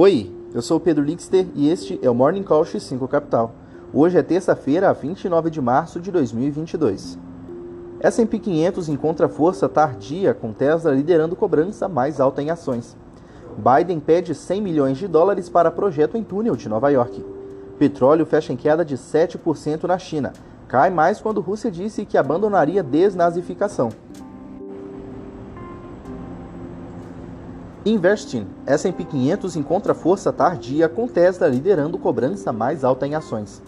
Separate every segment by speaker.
Speaker 1: Oi, eu sou o Pedro Lixter e este é o Morning Call X5 Capital. Hoje é terça-feira, 29 de março de 2022. S&P 500 encontra força tardia com Tesla liderando cobrança mais alta em ações. Biden pede 100 milhões de dólares para projeto em túnel de Nova York. Petróleo fecha em queda de 7% na China. Cai mais quando Rússia disse que abandonaria desnazificação. Investing, S&P 500 encontra força tardia com Tesla liderando cobrança mais alta em ações.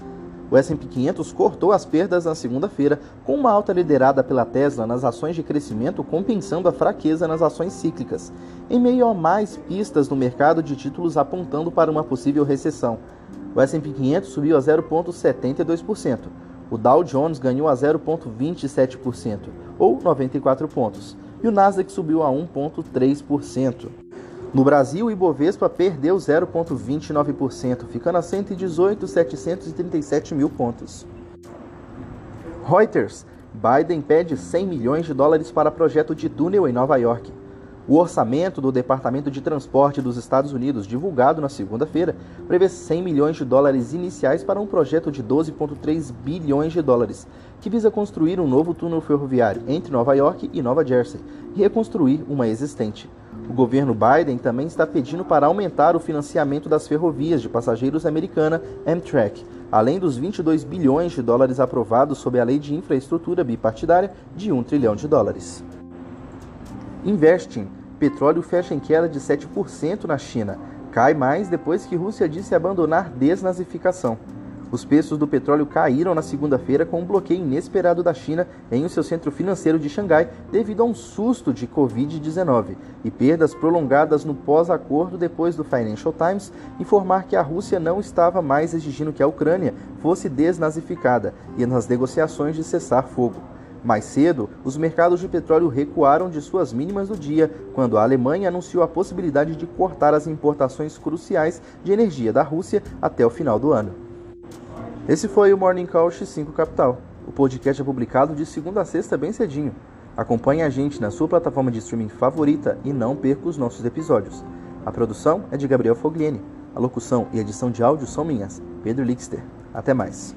Speaker 1: O S&P 500 cortou as perdas na segunda-feira, com uma alta liderada pela Tesla nas ações de crescimento compensando a fraqueza nas ações cíclicas, em meio a mais pistas no mercado de títulos apontando para uma possível recessão. O S&P 500 subiu a 0,72%. O Dow Jones ganhou a 0,27%, ou 94 pontos, e o Nasdaq subiu a 1,3%. No Brasil, o Ibovespa perdeu 0,29%, ficando a 118.737 mil pontos. Reuters, Biden pede 100 milhões de dólares para projeto de túnel em Nova York. O orçamento do Departamento de Transporte dos Estados Unidos, divulgado na segunda-feira, prevê 100 milhões de dólares iniciais para um projeto de 12,3 bilhões de dólares, que visa construir um novo túnel ferroviário entre Nova York e Nova Jersey e reconstruir uma existente. O governo Biden também está pedindo para aumentar o financiamento das ferrovias de passageiros americana Amtrak, além dos 22 bilhões de dólares aprovados sob a Lei de Infraestrutura Bipartidária de 1 trilhão de dólares. Investing. Petróleo fecha em queda de 7% na China. Cai mais depois que Rússia disse abandonar desnazificação. Os preços do petróleo caíram na segunda-feira com um bloqueio inesperado da China em seu centro financeiro de Xangai devido a um susto de Covid-19 e perdas prolongadas no pós-acordo depois do Financial Times informar que a Rússia não estava mais exigindo que a Ucrânia fosse desnazificada e nas negociações de cessar fogo. Mais cedo, os mercados de petróleo recuaram de suas mínimas do dia, quando a Alemanha anunciou a possibilidade de cortar as importações cruciais de energia da Rússia até o final do ano. Esse foi o Morning Call X5 Capital. O podcast é publicado de segunda a sexta bem cedinho. Acompanhe a gente na sua plataforma de streaming favorita e não perca os nossos episódios. A produção é de Gabriel Fogliene. A locução e edição de áudio são minhas, Pedro Lixter. Até mais.